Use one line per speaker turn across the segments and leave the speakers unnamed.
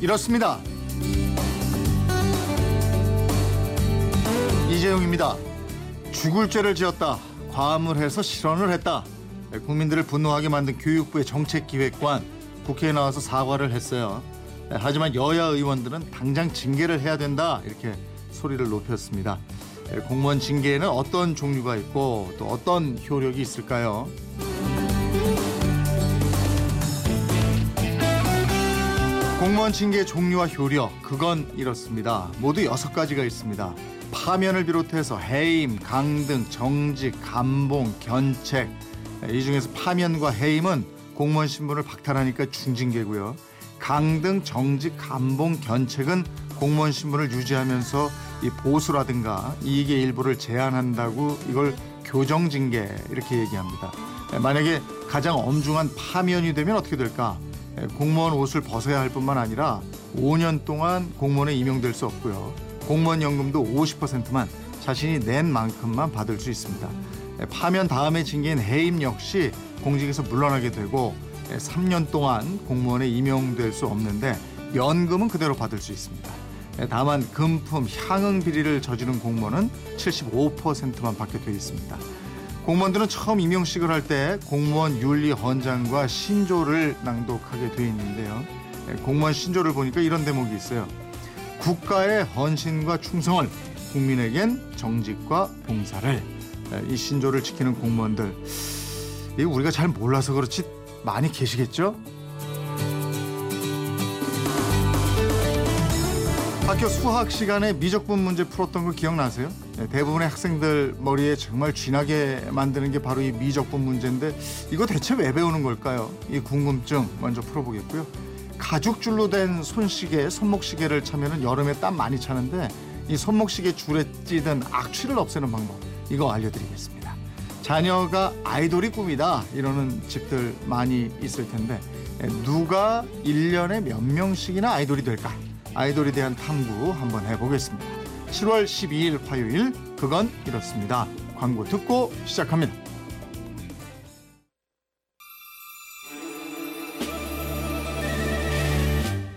이렇습니다. 이재용입니다. 죽을 죄를 지었다. 과음을 해서 실언을 했다. 국민들을 분노하게 만든 교육부의 정책기획관 국회에 나와서 사과를 했어요. 하지만 여야 의원들은 당장 징계를 해야 된다 이렇게 소리를 높였습니다. 공무원 징계에는 어떤 종류가 있고 또 어떤 효력이 있을까요? 공무원 징계 종류와 효력 그건 이렇습니다. 모두 여섯 가지가 있습니다. 파면을 비롯해서 해임, 강등, 정직, 감봉, 견책 이 중에서 파면과 해임은 공무원 신분을 박탈하니까 중징계고요. 강등, 정직, 감봉, 견책은 공무원 신분을 유지하면서 이 보수라든가 이익의 일부를 제한한다고 이걸 교정징계 이렇게 얘기합니다. 만약에 가장 엄중한 파면이 되면 어떻게 될까? 공무원 옷을 벗어야 할 뿐만 아니라 5년 동안 공무원에 임용될 수 없고요. 공무원 연금도 50%만 자신이 낸 만큼만 받을 수 있습니다. 파면 다음에 징계인 해임 역시 공직에서 물러나게 되고 3년 동안 공무원에 임용될 수 없는데 연금은 그대로 받을 수 있습니다. 다만 금품, 향응 비리를 저지른 공무원은 75%만 받게 되어 있습니다. 공무원들은 처음 임용식을 할 때 공무원 윤리 헌장과 신조를 낭독하게 되어 있는데요. 공무원 신조를 보니까 이런 대목이 있어요. 국가의 헌신과 충성을 국민에겐 정직과 봉사를 이 신조를 지키는 공무원들 이 우리가 잘 몰라서 그렇지 많이 계시겠죠? 학교 수학 시간에 미적분 문제 풀었던 거 기억나세요? 네, 대부분의 학생들 머리에 정말 쥐나게 만드는 게 바로 이 미적분 문제인데 이거 대체 왜 배우는 걸까요? 이 궁금증 먼저 풀어보겠고요. 가죽줄로 된 손시계, 손목시계를 차면은 여름에 땀 많이 차는데 이 손목시계 줄에 찌든 악취를 없애는 방법 이거 알려드리겠습니다. 자녀가 아이돌이 꿈이다 이러는 집들 많이 있을 텐데 누가 1년에 몇 명씩이나 아이돌이 될까? 아이돌에 대한 탐구 한번 해보겠습니다. 7월 12일 화요일 그건 이렇습니다. 광고 듣고 시작합니다.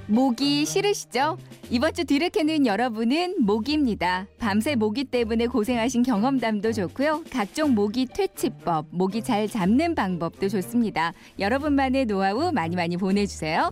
모기 싫으시죠? 이번 주 뒤를 캐는 여러분은 모기입니다. 밤새 모기 때문에 고생하신 경험담도 좋고요. 각종 모기 퇴치법, 모기 잘 잡는 방법도 좋습니다. 여러분만의 노하우 많이 많이 보내주세요.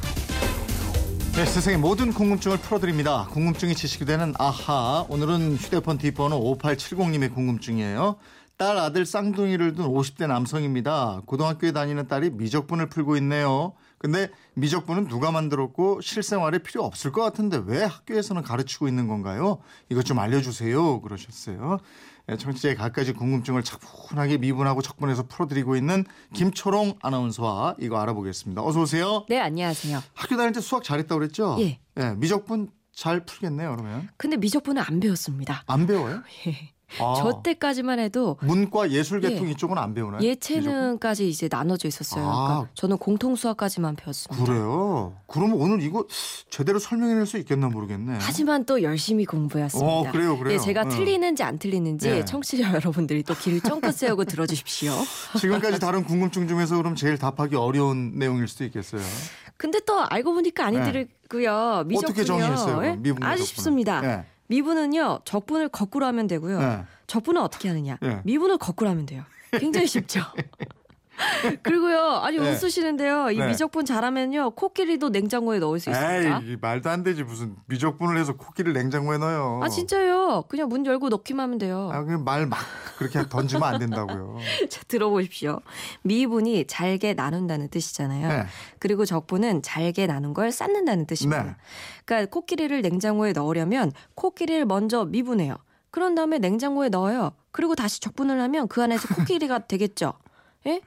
네, 세상의 모든 궁금증을 풀어드립니다. 궁금증이 지식이 되는 아하. 오늘은 휴대폰 뒷번호 5870님의 궁금증이에요. 딸 아들 쌍둥이를 둔 50대 남성입니다. 고등학교에 다니는 딸이 미적분을 풀고 있네요. 근데 미적분은 누가 만들었고 실생활에 필요 없을 것 같은데 왜 학교에서는 가르치고 있는 건가요? 이것 좀 알려주세요. 그러셨어요. 네, 청취자의 갖가지 궁금증을 차분하게 미분하고 척분해서 풀어드리고 있는 김초롱 아나운서와 이거 알아보겠습니다. 어서 오세요.
네, 안녕하세요.
학교 다닐 때 수학 잘했다고 그랬죠?
예.
네, 미적분 잘 풀겠네요, 그러면.
근데 미적분은 안 배웠습니다.
안 배워요?
예.
아,
저 때까지만 해도
문과 예술 계통
예.
이쪽은 안 배우나요?
예체능까지 이제 나눠져 있었어요.
아.
그러니까 저는 공통 수학까지만 배웠습니다.
그래요? 그러면 오늘 이거 제대로 설명해낼 수 있겠나 모르겠네.
하지만 또 열심히 공부했습니다.
어, 그래요, 그래요.
예, 제가
응.
틀리는지 안 틀리는지
예.
청취자 여러분들이 또 귀를 쫑긋 세우고 들어주십시오.
지금까지 다른 궁금증 중에서 그럼 제일 답하기 어려운 내용일 수도 있겠어요.
근데 또 알고 보니까 아니더라고요. 미적분요.
네. 어떻게 그럼?
예?
미분과
아주? 쉽습니다.
예.
미분은요 적분을 거꾸로 하면 되고요.
예.
적분은 어떻게 하느냐?
예.
미분을 거꾸로 하면 돼요. 굉장히 쉽죠. 그리고요. 아니
네.
웃으시는데요. 이
네.
미적분 잘하면요 코끼리도 냉장고에 넣을 수 있습니다.
에이, 말도 안 되지. 무슨 미적분을 해서 코끼리를 냉장고에 넣어요.
아 진짜요. 그냥 문 열고 넣기만 하면 돼요.
아, 그냥 말 막 그렇게 던지면 안 된다고요.
자 들어보십시오. 미분이 잘게 나눈다는 뜻이잖아요.
네.
그리고 적분은 잘게 나눈 걸 쌓는다는 뜻입니다.
네.
그러니까 코끼리를 냉장고에 넣으려면 코끼리를 먼저 미분해요. 그런 다음에 냉장고에 넣어요. 그리고 다시 적분을 하면 그 안에서 코끼리가 되겠죠. 예?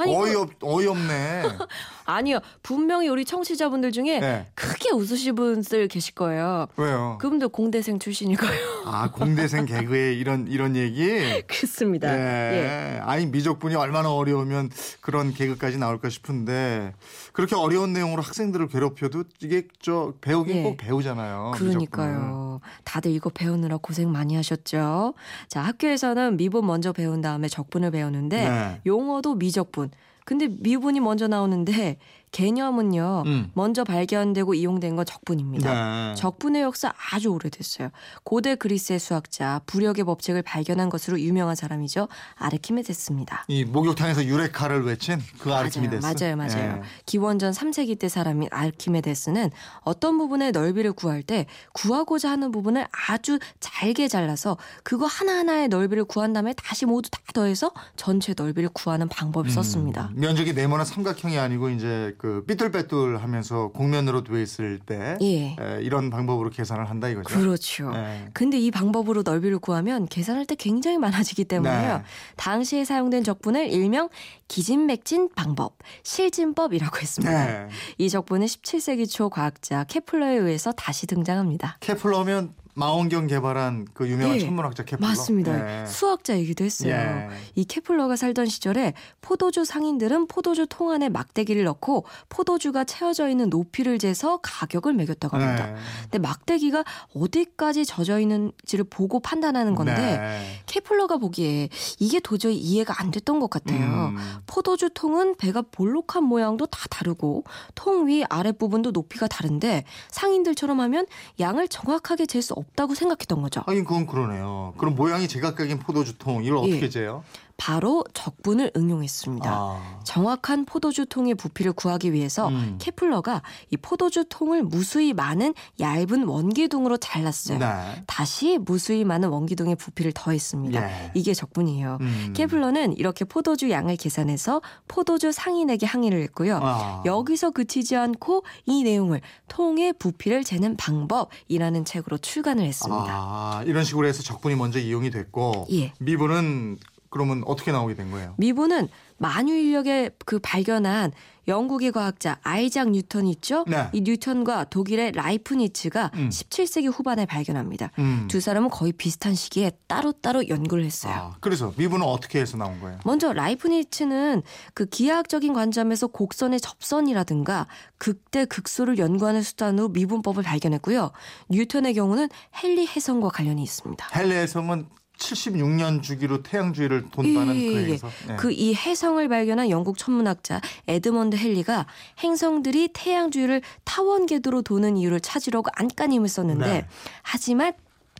아니, 그-
어이없 어이없네.
아니요. 분명히 우리 청취자분들 중에
네.
크게 웃으실 분들 계실 거예요.
왜요?
그분들 공대생 출신일 거예요.
아 공대생 개그에 이런 이런 얘기.
그렇습니다. 예.
예. 아니 미적분이 얼마나 어려우면 그런 개그까지 나올까 싶은데 그렇게 어려운 내용으로 학생들을 괴롭혀도 이게 저 배우긴
예.
꼭 배우잖아요.
그러니까요. 다들 이거 배우느라 고생 많이 하셨죠. 자, 학교에서는 미분 먼저 배운 다음에 적분을 배우는데
네.
용어도 미적분. 근데 미분이 먼저 나오는데 개념은요.
음.
먼저 발견되고 이용된 건 적분입니다.
네.
적분의 역사 아주 오래됐어요. 고대 그리스의 수학자 부력의 법칙을 발견한 것으로 유명한 사람이죠. 아르키메데스입니다.
이 목욕탕에서 유레카를 외친 그 아르키미데스.
맞아요, 맞아요.
예.
기원전 3세기 때 사람인 아르키메데스는 어떤 부분의 넓이를 구할 때 구하고자 하는 부분을 아주 잘게 잘라서 그거 하나하나의 넓이를 구한 다음에 다시 모두 다 더해서 전체 넓이를 구하는 방법을 썼습니다.
음, 면적이 네모난 삼각형이 아니고 이제 그 삐뚤빼뚤 하면서 곡면으로 되어 있을 때
예.
에, 이런 방법으로 계산을 한다 이거죠.
그렇죠.
예.
근데 이 방법으로 넓이를 구하면 계산할 때 굉장히 많아지기 때문에요.
네.
당시에 사용된 적분을 일명 기진맥진 방법, 실진법이라고 했습니다.
네.
이 적분은 17세기 초 과학자 케플러에 의해서 다시 등장합니다.
케플러면 망원경 개발한 그 유명한
예,
천문학자 케플러.
맞습니다.
예.
수학자이기도 했어요.
예.
이 케플러가 살던 시절에 포도주 상인들은 포도주 통 안에 막대기를 넣고 포도주가 채워져 있는 높이를 재서 가격을 매겼다고 합니다.
네.
근데 막대기가 어디까지 젖어 있는지를 보고 판단하는 건데
네.
케플러가 보기에 이게 도저히 이해가 안 됐던 것 같아요.
음.
포도주 통은 배가 볼록한 모양도 다 다르고 통 위 아랫부분도 높이가 다른데 상인들처럼 하면 양을 정확하게 잴 수 없다고 생각했던 거죠.
하긴 그건 그러네요. 그럼 모양이 제각각인 포도주 통 이걸
예.
어떻게 재요?
바로 적분을 응용했습니다.
아.
정확한 포도주 통의 부피를 구하기 위해서
음.
케플러가 이 포도주 통을 무수히 많은 얇은 원기둥으로 잘랐어요.
네.
다시 무수히 많은 원기둥의 부피를 더했습니다.
예.
이게 적분이에요.
음.
케플러는 이렇게 포도주 양을 계산해서 포도주 상인에게 항의를 했고요.
아.
여기서 그치지 않고 이 내용을 통의 부피를 재는 방법이라는 책으로 출간을 했습니다.
아, 이런 식으로 해서 적분이 먼저 이용이 됐고
예.
미분은 그러면 어떻게 나오게 된 거예요?
미분은 만유 인력에 그 발견한 영국의 과학자 아이작 뉴턴이 있죠.
네.
이 뉴턴과 독일의 라이프니츠가
음.
17세기 후반에 발견합니다.
음.
두 사람은 거의 비슷한 시기에 따로따로 연구를 했어요.
아, 그래서 미분은 어떻게 해서 나온 거예요?
먼저 라이프니츠는 그 기하학적인 관점에서 곡선의 접선이라든가 극대 극소를 연구하는 수단으로 미분법을 발견했고요. 뉴턴의 경우는 핼리 혜성과 관련이 있습니다.
핼리 혜성은 76년 주기로 태양 주위를 돈다는
예,
그
예, 예.
해서 네.
그이 해성을 발견한 영국 천문학자 에드먼드 헨리가 행성들이 태양 주위를 타원 궤도로 도는 이유를 찾으려고 안간힘을 썼는데
네.
하지만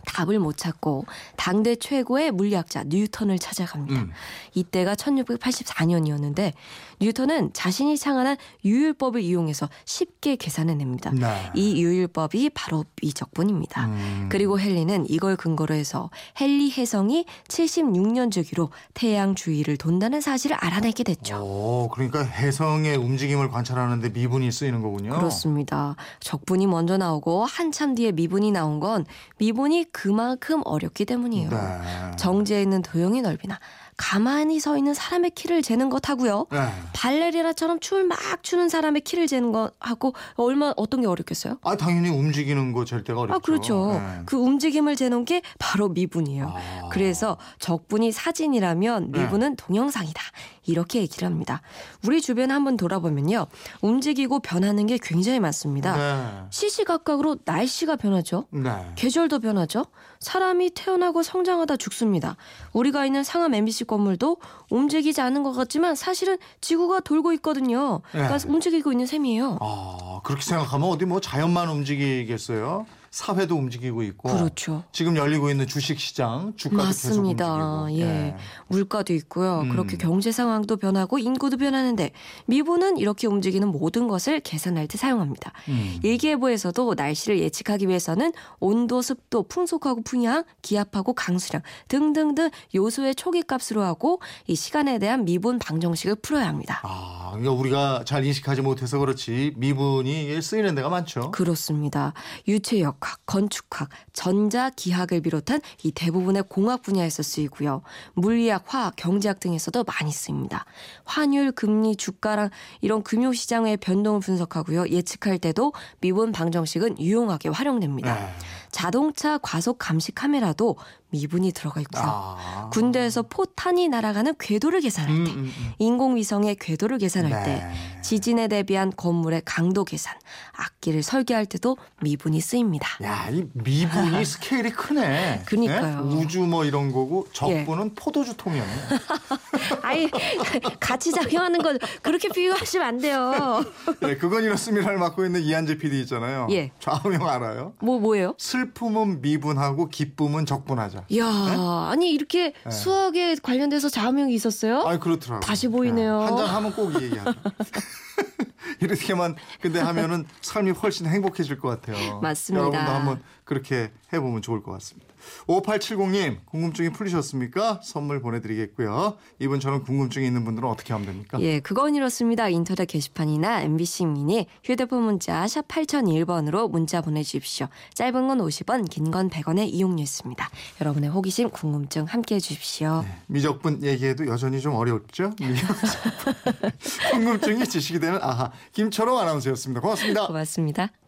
답을 못 찾고 당대 최고의 물리학자 뉴턴을 찾아갑니다.
음.
이때가 1684년이었는데 뉴턴은 자신이 창안한 유율법을 이용해서 쉽게 계산해냅니다.
네.
이 유율법이 바로 미적분입니다.
음.
그리고 헨리는 이걸 근거로 해서 헨리 해성이 76년 주기로 태양 주위를 돈다는 사실을 알아내게 됐죠.
오, 그러니까 해성의 움직임을 관찰하는데 미분이 쓰이는 거군요.
그렇습니다. 적분이 먼저 나오고 한참 뒤에 미분이 나온 건 미분이 그만큼 어렵기 때문이에요.
네.
정지해 있는 도형의 넓이나 가만히 서 있는 사람의 키를 재는 것하고요.
네.
발레리나처럼 춤을 막 추는 사람의 키를 재는 거하고 얼마 어떤 게 어렵겠어요?
아, 당연히 움직이는 거 잴 때가 어렵죠.
아 그렇죠.
네.
그 움직임을 재는 게 바로 미분이에요.
아.
그래서 적분이 사진이라면
네.
미분은 동영상이다. 이렇게 얘기를 합니다. 우리 주변 한번 돌아보면요. 움직이고 변하는 게 굉장히 많습니다.
네.
시시각각으로 날씨가 변하죠.
네.
계절도 변하죠. 사람이 태어나고 성장하다 죽습니다. 우리가 있는 상암 MBC 건물도 움직이지 않은 것 같지만 사실은 지구가 돌고 있거든요. 그러니까
네.
움직이고 있는 셈이에요.
아, 그렇게 생각하면 어디 뭐 자연만 움직이겠어요? 사회도 움직이고 있고.
그렇죠.
지금 열리고 있는 주식 시장 주가도
맞습니다.
계속 움직이고.
예. 물가도 있고요.
음.
그렇게 경제 상황도 변하고 인구도 변하는데 미분은 이렇게 움직이는 모든 것을 계산할 때 사용합니다.
음.
일기예보에서도 날씨를 예측하기 위해서는 온도, 습도, 풍속하고 풍향, 기압하고 강수량 등등등 요소의 초기값으로 하고 이 시간에 대한 미분 방정식을 풀어야 합니다.
아, 그러니까 우리가 잘 인식하지 못해서 그렇지 미분이 쓰이는 데가 많죠.
그렇습니다. 유체역, 건축학, 건축학, 전자기학을 비롯한 이 대부분의 공학 분야에서 쓰이고요. 물리학, 화학, 경제학 등에서도 많이 쓰입니다. 환율, 금리, 주가랑 이런 금융시장의 변동을 분석하고요. 예측할 때도 미분 방정식은 유용하게 활용됩니다.
네.
자동차 과속 감시 카메라도 미분이 들어가 있고요.
아.
군대에서 포탄이 날아가는 궤도를 계산할
음,
때,
음, 음.
인공위성의 궤도를 계산할
네.
때, 지진에 대비한 건물의 강도 계산, 악기를 설계할 때도 미분이 쓰입니다.
야, 이 미분이 스케일이 크네.
그니까요.
네? 우주 뭐 이런 거고 적분은 포도주 통이었네.
아이 같이 작용하는 건 그렇게 비유하시면 안 돼요.
네, 그건 이렇습니다를 맡고 있는 이한재 PD 있잖아요.
예.
좌우명 알아요?
뭐 뭐예요?
슬 픔은 미분하고 기쁨은 적분하자.
이야, 아니 이렇게
네.
수학에 관련돼서 자명이 있었어요?
아, 그렇더라고요.
다시 보이네요.
한잔 하면 꼭 이 얘기하죠. 이렇게만 근데 하면은 삶이 훨씬 행복해질 것 같아요.
맞습니다.
여러분도 한번 그렇게 해보면 좋을 것 같습니다. 5870님 궁금증이 풀리셨습니까? 선물 보내드리겠고요. 이분처럼 궁금증이 있는 분들은 어떻게 하면 됩니까?
예, 그건 이렇습니다. 인터넷 게시판이나 MBC 미니 휴대폰 문자 샵 8001번으로 문자 보내주십시오. 짧은 건 50원, 긴 건 100원의 이용료 있습니다. 여러분의 호기심, 궁금증 함께 해 주십시오.
미적분 얘기해도 여전히 좀 어렵죠? 궁금증이 지식이 되는 아하 김철호 아나운서였습니다. 고맙습니다.
고맙습니다.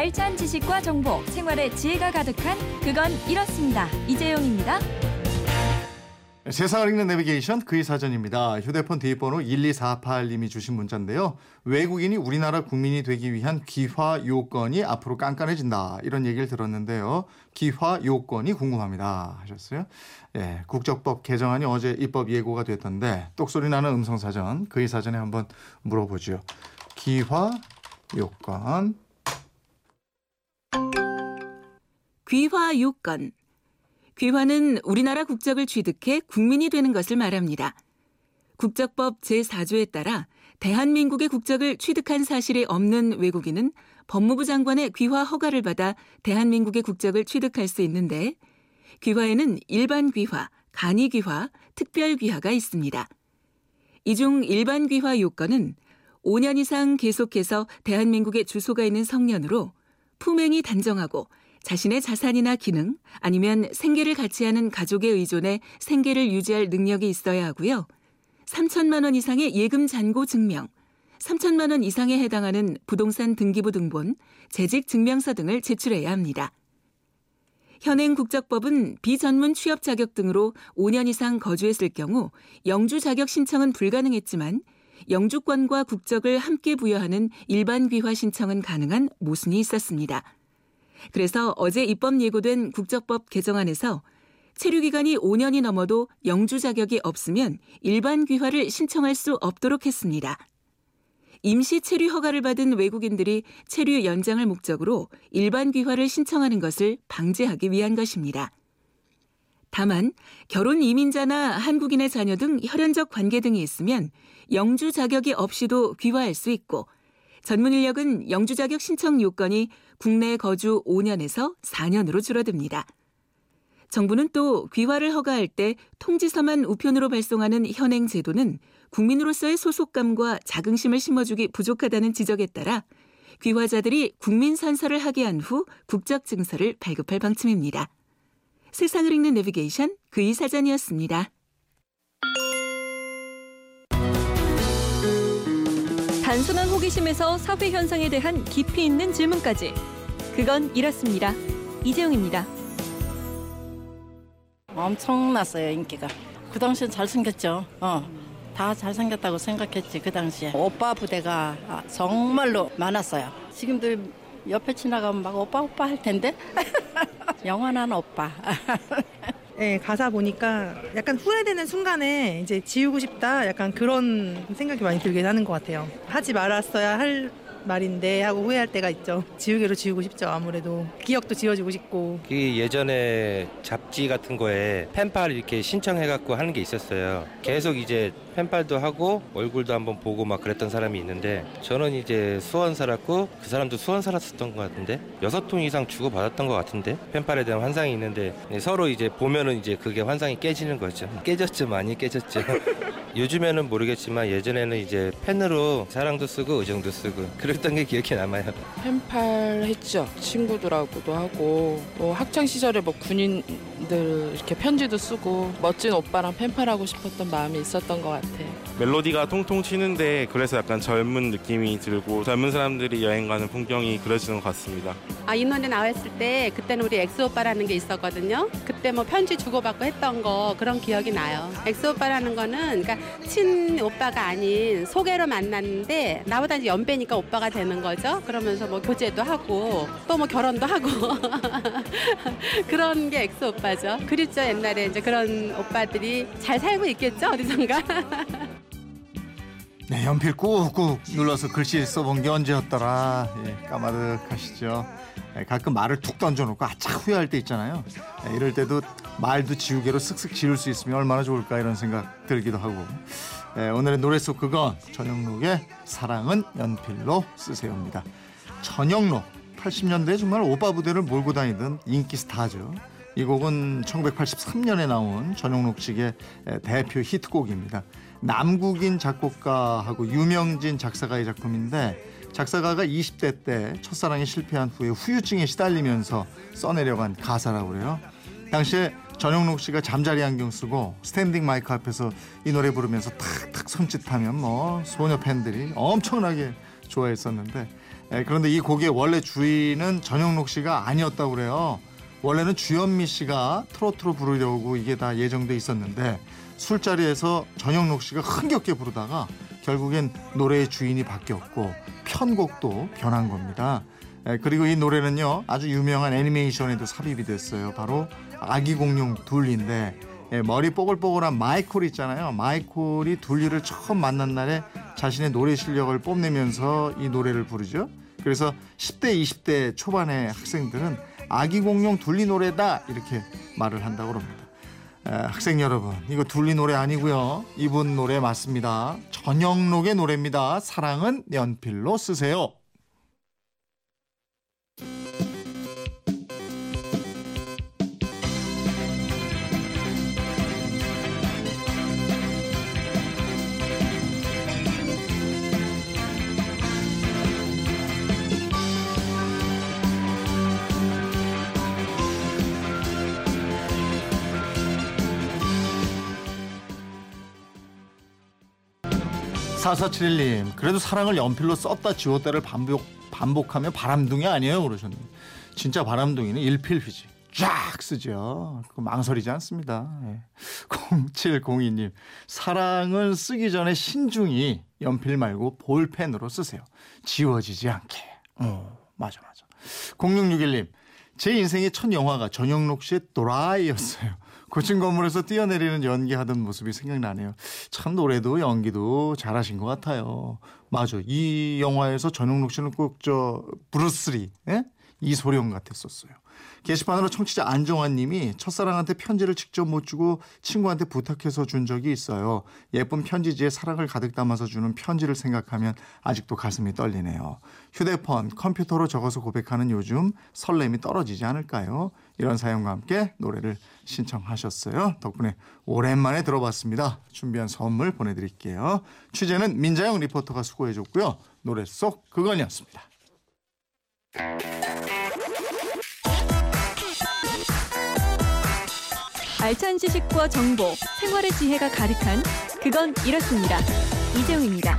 알찬 지식과 정보, 생활의 지혜가 가득한 그건 이렇습니다. 이재용입니다.
세상을 읽는 내비게이션 그의 사전입니다. 휴대폰 뒷번호 1248님이 주신 문자인데요. 외국인이 우리나라 국민이 되기 위한 귀화 요건이 앞으로 깐깐해진다. 이런 얘기를 들었는데요. 귀화 요건이 궁금합니다. 하셨어요. 예, 국적법 개정안이 어제 입법 예고가 됐던데 똑소리 나는 음성 사전 그의 사전에 한번 물어보죠. 귀화 요건
귀화 요건. 귀화는 우리나라 국적을 취득해 국민이 되는 것을 말합니다. 국적법 제4조에 따라 대한민국의 국적을 취득한 사실이 없는 외국인은 법무부 장관의 귀화 허가를 받아 대한민국의 국적을 취득할 수 있는데 귀화에는 일반 귀화, 간이 귀화, 특별 귀화가 있습니다. 이 중 일반 귀화 요건은 5년 이상 계속해서 대한민국에 주소가 있는 성년으로 품행이 단정하고 자신의 자산이나 기능 아니면 생계를 같이 하는 가족의 의존에 생계를 유지할 능력이 있어야 하고요. 3천만 원 이상의 예금 잔고 증명, 3천만 원 이상에 해당하는 부동산 등기부 등본, 재직 증명서 등을 제출해야 합니다. 현행 국적법은 비전문 취업 자격 등으로 5년 이상 거주했을 경우 영주 자격 신청은 불가능했지만 영주권과 국적을 함께 부여하는 일반 귀화 신청은 가능한 모순이 있었습니다. 그래서 어제 입법 예고된 국적법 개정안에서 체류 기간이 5년이 넘어도 영주 자격이 없으면 일반 귀화를 신청할 수 없도록 했습니다. 임시 체류 허가를 받은 외국인들이 체류 연장을 목적으로 일반 귀화를 신청하는 것을 방지하기 위한 것입니다. 다만 결혼 이민자나 한국인의 자녀 등 혈연적 관계 등이 있으면 영주 자격이 없이도 귀화할 수 있고 전문 인력은 영주 자격 신청 요건이 국내 거주 5년에서 4년으로 줄어듭니다. 정부는 또 귀화를 허가할 때 통지서만 우편으로 발송하는 현행 제도는 국민으로서의 소속감과 자긍심을 심어주기 부족하다는 지적에 따라 귀화자들이 국민 선서를 하게 한 후 국적 증서를 발급할 방침입니다. 세상을 읽는 내비게이션 그이 사전이었습니다.
단순한 호기심에서 사회 현상에 대한 깊이 있는 질문까지. 그건 이렇습니다. 이재용입니다.
엄청났어요 인기가 그 당시엔 잘생겼죠 어. 다 잘생겼다고 생각했지 그 당시에 오빠 부대가 아, 정말로 많았어요 지금도 옆에 지나가면 막 오빠 오빠 할 텐데 영원한 오빠
네, 가사 보니까 약간 후회되는 순간에 이제 지우고 싶다 약간 그런 생각이 많이 들긴 하는 것 같아요. 하지 말았어야 할 말인데 하고 후회할 때가 있죠. 지우개로 지우고 싶죠, 아무래도. 기억도 지워주고 싶고.
그 예전에 잡지 같은 거에 펜팔 이렇게 신청해갖고 하는 게 있었어요. 계속 이제 펜팔도 하고 얼굴도 한번 보고 막 그랬던 사람이 있는데 저는 이제 수원 살았고 그 사람도 수원 살았었던 것 같은데 여섯 통 이상 주고 받았던 것 같은데 펜팔에 대한 환상이 있는데 서로 이제 보면은 이제 그게 환상이 깨지는 거죠. 깨졌죠 많이 깨졌죠. 요즘에는 모르겠지만 예전에는 이제 펜으로 사랑도 쓰고 의정도 쓰고 그랬던 게 기억에 남아요.
펜팔 했죠. 친구들하고도 하고 뭐 학창 시절에 뭐 군인들 이렇게 편지도 쓰고 멋진 오빠랑 펜팔하고 싶었던 마음이 있었던 것 같아.
멜로디가 통통 튀는데 그래서 약간 젊은 느낌이 들고 젊은 사람들이 여행 가는 풍경이 그려지는 것 같습니다.
아, 이 노래 나왔을 때 그때는 우리 엑스 오빠라는 게 있었거든요. 그때 뭐 편지 주고받고 했던 거 그런 기억이 나요. 엑스 오빠라는 거는 그러니까 친 오빠가 아닌 소개로 만났는데 나보다 이제 연배니까 오빠가 되는 거죠. 그러면서 뭐 교제도 하고 또 뭐 결혼도 하고 그런 게 엑스 오빠죠. 그립죠 옛날에 이제 그런 오빠들이 잘 살고 있겠죠 어디선가.
네, 연필 꾹꾹 눌러서 글씨 써본 게 언제였더라. 예, 까마득하시죠. 예, 가끔 말을 툭 던져놓고 아차 후회할 때 있잖아요. 예, 이럴 때도 말도 지우개로 쓱쓱 지울 수 있으면 얼마나 좋을까 이런 생각 들기도 하고. 예, 오늘의 노래 속 그건 전영록의 사랑은 연필로 쓰세요입니다. 전영록 80년대에 정말 오빠 부대를 몰고 다니던 인기 스타죠. 이 곡은 1983년에 나온 전영록 씨의 대표 히트곡입니다. 남국인 작곡가하고 유명진 작사가의 작품인데 작사가가 20대 때 첫사랑에 실패한 후에 후유증에 시달리면서 써내려간 가사라고 그래요. 당시에 전영록 씨가 잠자리 안경 쓰고 스탠딩 마이크 앞에서 이 노래 부르면서 탁탁 손짓하면 뭐 소녀 팬들이 엄청나게 좋아했었는데 에, 그런데 이 곡의 원래 주인은 전영록 씨가 아니었다고 그래요. 원래는 주현미 씨가 트로트로 부르려고 이게 다 예정돼 있었는데 술자리에서 전영록 씨가 흥겹게 부르다가 결국엔 노래의 주인이 바뀌었고 편곡도 변한 겁니다. 에, 그리고 이 노래는요 아주 유명한 애니메이션에도 삽입이 됐어요. 바로 아기 공룡 둘리인데 예, 머리 뽀글뽀글한 마이콜 있잖아요. 마이콜이 둘리를 처음 만난 날에 자신의 노래 실력을 뽐내면서 이 노래를 부르죠. 그래서 10대, 20대 초반의 학생들은 아기 공룡 둘리 노래다 이렇게 말을 한다고 합니다. 에, 학생 여러분, 이거 둘리 노래 아니고요. 이분 노래 맞습니다. 전영록의 노래입니다. 사랑은 연필로 쓰세요. 사사칠일님 그래도 사랑을 연필로 썼다 지웠다를 반복 반복하면 바람둥이 아니에요 그러셨네. 진짜 바람둥이는 일필휘지 쫙 쓰죠. 그 망설이지 않습니다. 예. 0702님 사랑을 쓰기 전에 신중히 연필 말고 볼펜으로 쓰세요. 지워지지 않게. 어 맞아 맞아. 0661님 제 인생의 첫 영화가 전영록 씨의 도라이였어요. 고층 건물에서 뛰어내리는 연기하던 모습이 생각나네요. 참 노래도 연기도 잘하신 것 같아요. 맞아. 이 영화에서 전용록 씨는 꼭 저 브루스리 예? 이소룡 같았었어요. 게시판으로 청취자 안정환 님이 첫사랑한테 편지를 직접 못 주고 친구한테 부탁해서 준 적이 있어요. 예쁜 편지지에 사랑을 가득 담아서 주는 편지를 생각하면 아직도 가슴이 떨리네요. 휴대폰, 컴퓨터로 적어서 고백하는 요즘 설렘이 떨어지지 않을까요? 이런 사연과 함께 노래를 신청하셨어요. 덕분에 오랜만에 들어봤습니다. 준비한 선물 보내드릴게요. 취재는 민자영 리포터가 수고해줬고요. 노래 속 그건이었습니다.
알찬 지식과 정보, 생활의 지혜가 가득한 그건 이렇습니다. 이재용입니다.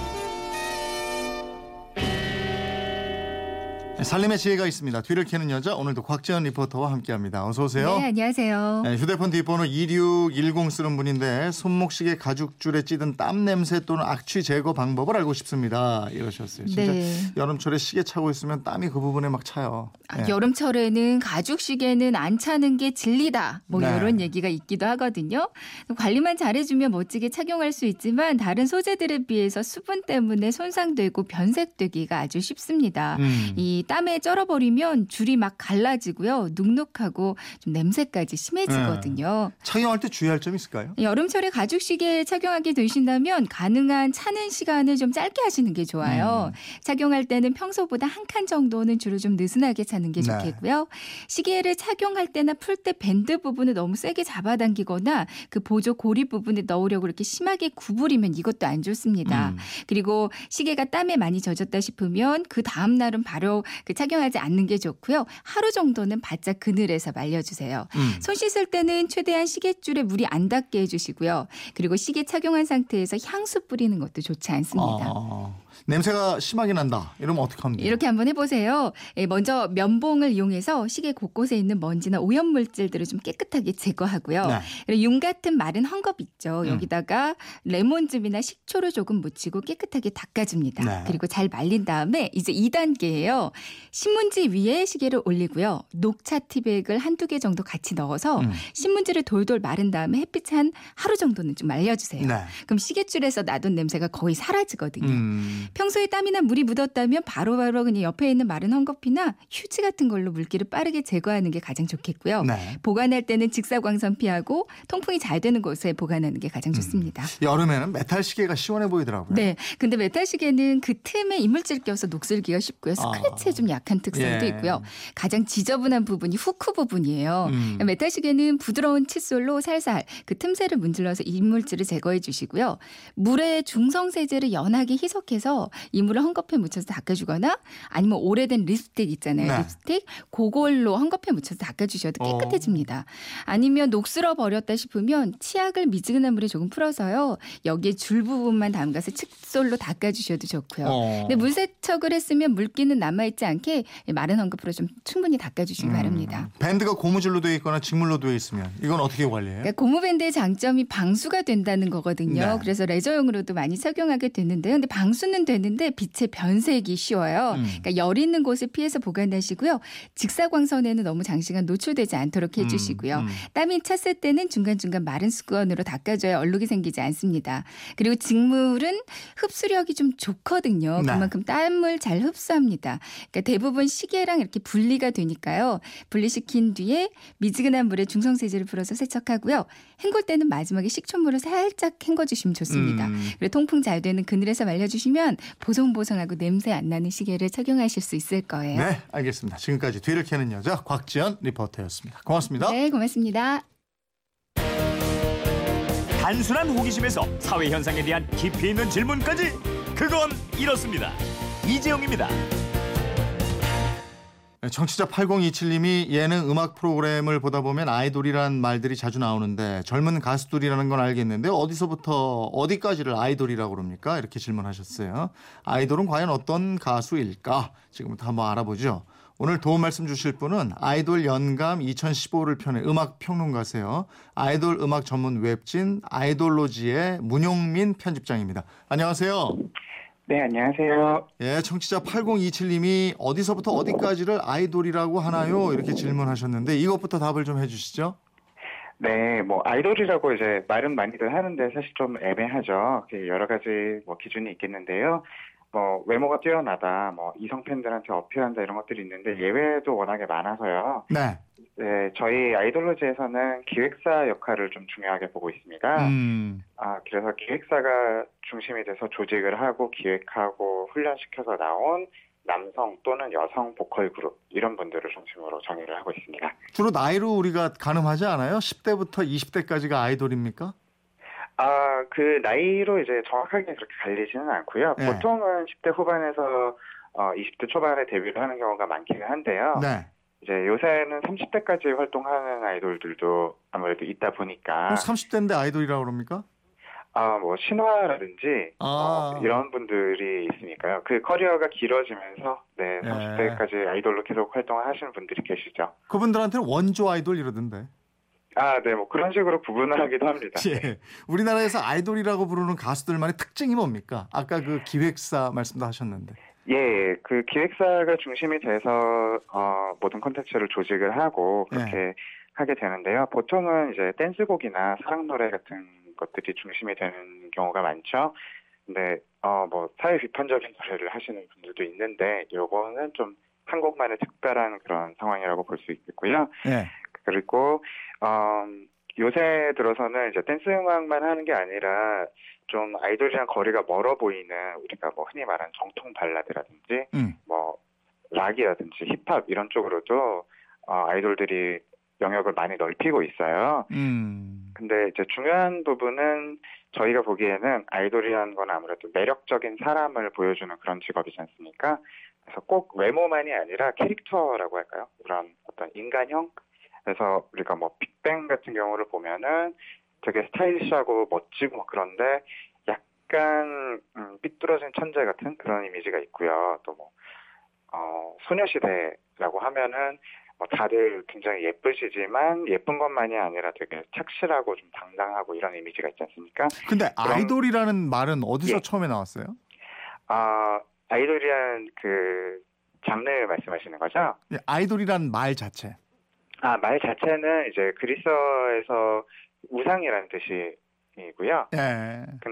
살림의 지혜가 있습니다. 뒤를 캐는 여자 오늘도 곽지연 리포터와 함께합니다. 어서 오세요.
네, 안녕하세요.
네, 휴대폰 뒷번호 2610 쓰는 분인데 손목시계 가죽줄에 찌든 땀 냄새 또는 악취 제거 방법을 알고 싶습니다. 이러셨어요. 진짜
네.
여름철에 시계 차고 있으면 땀이 그 부분에 막 차요.
아,
네.
여름철에는 가죽 시계는 안 차는 게 진리다. 뭐
네.
이런 얘기가 있기도 하거든요. 관리만 잘해주면 멋지게 착용할 수 있지만 다른 소재들에 비해서 수분 때문에 손상되고 변색되기가 아주 쉽습니다.
음.
이 땀에 쩔어버리면 줄이 막 갈라지고요. 눅눅하고 좀 냄새까지 심해지거든요.
착용할 때 주의할 점 있을까요?
여름철에 가죽 시계 착용하게 되신다면 가능한 차는 시간을 좀 짧게 하시는 게 좋아요. 착용할 때는 평소보다 한 칸 정도는 줄을 좀 느슨하게 차는 게
네.
좋겠고요. 시계를 착용할 때나 풀 때 밴드 부분을 너무 세게 잡아당기거나 그 보조 고리 부분에 넣으려고 이렇게 심하게 구부리면 이것도 안 좋습니다.
음.
그리고 시계가 땀에 많이 젖었다 싶으면 그 다음 날은 바로 그 착용하지 않는 게 좋고요. 하루 정도는 바짝 그늘에서 말려주세요.
음.
손 씻을 때는 최대한 시계줄에 물이 안 닿게 해주시고요. 그리고 시계 착용한 상태에서 향수 뿌리는 것도 좋지 않습니다.
아, 냄새가 심하게 난다. 이러면 어떻게 돼요?
이렇게 한번 해보세요. 예, 먼저 면봉을 이용해서 시계 곳곳에 있는 먼지나 오염 물질들을 좀 깨끗하게 제거하고요.
네.
그리고 윤 같은 마른 헝겊 있죠.
음.
여기다가 레몬즙이나 식초를 조금 묻히고 깨끗하게 닦아줍니다.
네.
그리고 잘 말린 다음에 이제 2단계예요. 신문지 위에 시계를 올리고요. 녹차 티백을 한두 개 정도 같이 넣어서
음.
신문지를 돌돌 마른 다음에 햇빛에 한 하루 정도는 좀 말려주세요.
네.
그럼 시계줄에서 놔둔 냄새가 거의 사라지거든요.
음.
평소에 땀이나 물이 묻었다면 바로 바로 그냥 옆에 있는 마른 헝겊이나 휴지 같은 걸로 물기를 빠르게 제거하는 게 가장 좋겠고요.
네.
보관할 때는 직사광선 피하고 통풍이 잘 되는 곳에 보관하는 게
음.
가장 좋습니다.
여름에는 메탈 시계가 시원해 보이더라고요.
네. 근데 메탈 시계는 그 틈에 이물질 껴서 녹슬기가 쉽고요. 스크래치에 좀 약한 특성도
예.
있고요. 가장 지저분한 부분이 후크 부분이에요.
음.
메탈 시계는 부드러운 칫솔로 살살 그 틈새를 문질러서 이물질을 제거해 주시고요. 물에 중성 세제를 연하게 희석해서 이물을 헝겊에 묻혀서 닦아주거나 아니면 오래된 립스틱 있잖아요.
네.
립스틱 그걸로 헝겊에 묻혀서 닦아주셔도
어.
깨끗해집니다. 아니면 녹슬어 버렸다 싶으면 치약을 미지근한 물에 조금 풀어서요. 여기에 줄 부분만 담가서 칫솔로 닦아주셔도 좋고요.
어.
근데 물세척을 했으면 물기는 남아있지 않게 마른 헝겊으로 좀 충분히 닦아주시기
음.
바랍니다.
밴드가 고무줄로 되어 있거나 직물로 되어 있으면 이건 어떻게 관리해요?
그러니까 고무밴드의 장점이 방수가 된다는 거거든요.
네.
그래서 레저용으로도 많이 착용하게 되는데요. 근데 방수는 되는데 빛의 변색이 쉬워요.
음.
그러니까 열 있는 곳을 피해서 보관하시고요. 직사광선에는 너무 장시간 노출되지 않도록 해주시고요.
음.
땀이 찼을 때는 중간중간 마른 수건으로 닦아줘야 얼룩이 생기지 않습니다. 그리고 직물은 흡수력이 좀 좋거든요.
네.
그만큼 땀을 잘 흡수합니다. 그러니까 대부분 시계랑 이렇게 분리가 되니까요. 분리시킨 뒤에 미지근한 물에 중성세제를 풀어서 세척하고요. 헹굴 때는 마지막에 식초물을 살짝 헹궈주시면 좋습니다.
음.
그리고 통풍 잘 되는 그늘에서 말려주시면 보송보송하고 냄새 안 나는 시계를 착용하실 수 있을 거예요.
네, 알겠습니다. 지금까지 뒤를 캐는 여자 곽지연 리포터였습니다. 고맙습니다.
네, 고맙습니다.
단순한 호기심에서 사회 현상에 대한 깊이 있는 질문까지 그건 이렇습니다. 이재용입니다.
네, 청취자 8027님이 예능 음악 프로그램을 보다 보면 아이돌이란 말들이 자주 나오는데 젊은 가수들이라는 건 알겠는데 어디서부터 어디까지를 아이돌이라고 그럽니까? 이렇게 질문하셨어요. 아이돌은 과연 어떤 가수일까? 지금부터 한번 알아보죠. 오늘 도움 말씀 주실 분은 아이돌 연감 2015를 펴낸 음악 평론가세요. 아이돌 음악 전문 웹진 아이돌로지의 문용민 편집장입니다. 안녕하세요.
네, 안녕하세요.
예, 청취자 8027님이 어디서부터 어디까지를 아이돌이라고 하나요? 이렇게 질문하셨는데 이것부터 답을 좀 해주시죠.
네, 뭐 아이돌이라고 이제 말은 많이들 하는데 사실 좀 애매하죠. 그 여러 가지 뭐 기준이 있겠는데요. 뭐 외모가 뛰어나다, 뭐 이성 팬들한테 어필한다 이런 것들이 있는데 예외도 워낙에 많아서요.
네.
네, 저희 아이돌로지에서는 기획사 역할을 좀 중요하게 보고 있습니다.
음.
아, 그래서 기획사가 중심이 돼서 조직을 하고 기획하고 훈련시켜서 나온 남성 또는 여성 보컬 그룹 이런 분들을 중심으로 정의를 하고 있습니다.
주로 나이로 우리가 가늠하지 않아요? 10대부터 20대까지가 아이돌입니까?
아, 그 나이로 이제 정확하게 그렇게 갈리지는 않고요.
네.
보통은 10대 후반에서 어, 20대 초반에 데뷔를 하는 경우가 많기는 한데요.
네.
이제 요새는 30대까지 활동하는 아이돌들도 아무래도 있다 보니까
그럼 30대인데 아이돌이라고 그럽니까?
아, 뭐 신화라든지
아.
뭐 이런 분들이 있으니까요. 그 커리어가 길어지면서 네,
예.
30대까지 아이돌로 계속 활동을 하시는 분들이 계시죠.
그분들한테는 원조 아이돌 이러던데.
아, 네, 뭐 그런 식으로 구분을 하기도 합니다.
예. 우리나라에서 아이돌이라고 부르는 가수들만의 특징이 뭡니까? 아까 그 기획사 말씀도 하셨는데.
예, 그 기획사가 중심이 돼서 어, 모든 콘텐츠를 조직을 하고 그렇게 하게 되는데요. 보통은 이제 댄스곡이나 사랑 노래 같은 것들이 중심이 되는 경우가 많죠. 근데 어, 뭐 사회 비판적인 노래를 하시는 분들도 있는데 요거는 좀 한국만의 특별한 그런 상황이라고 볼 수 있겠고요.
예.
그리고 어, 요새 들어서는 이제 댄스 음악만 하는 게 아니라 좀 아이돌이랑 거리가 멀어 보이는 우리가 뭐 흔히 말하는 정통 발라드라든지
음.
뭐 락이라든지 힙합 이런 쪽으로도 어, 아이돌들이 영역을 많이 넓히고 있어요.
음.
근데 이제 중요한 부분은 저희가 보기에는 아이돌이라는 건 아무래도 매력적인 사람을 보여주는 그런 직업이지 않습니까? 그래서 꼭 외모만이 아니라 캐릭터라고 할까요? 그런 어떤 인간형? 그래서 우리가 뭐 빅뱅 같은 경우를 보면은 되게 스타일리시하고 멋지고 막 그런데 약간 음, 삐뚤어진 천재 같은 그런 이미지가 있고요. 또 뭐 어, 소녀시대라고 하면은 뭐 다들 굉장히 예쁘시지만 예쁜 것만이 아니라 되게 착실하고 좀 당당하고 이런 이미지가 있지 않습니까?
근데 아이돌이라는 말은 어디서
예.
처음에 나왔어요?
아 아이돌이란 그 장르 말씀하시는 거죠?
예, 아이돌이란 말 자체.
아 말 자체는 이제 그리스어에서 우상이라는 뜻이고요.
예.
근데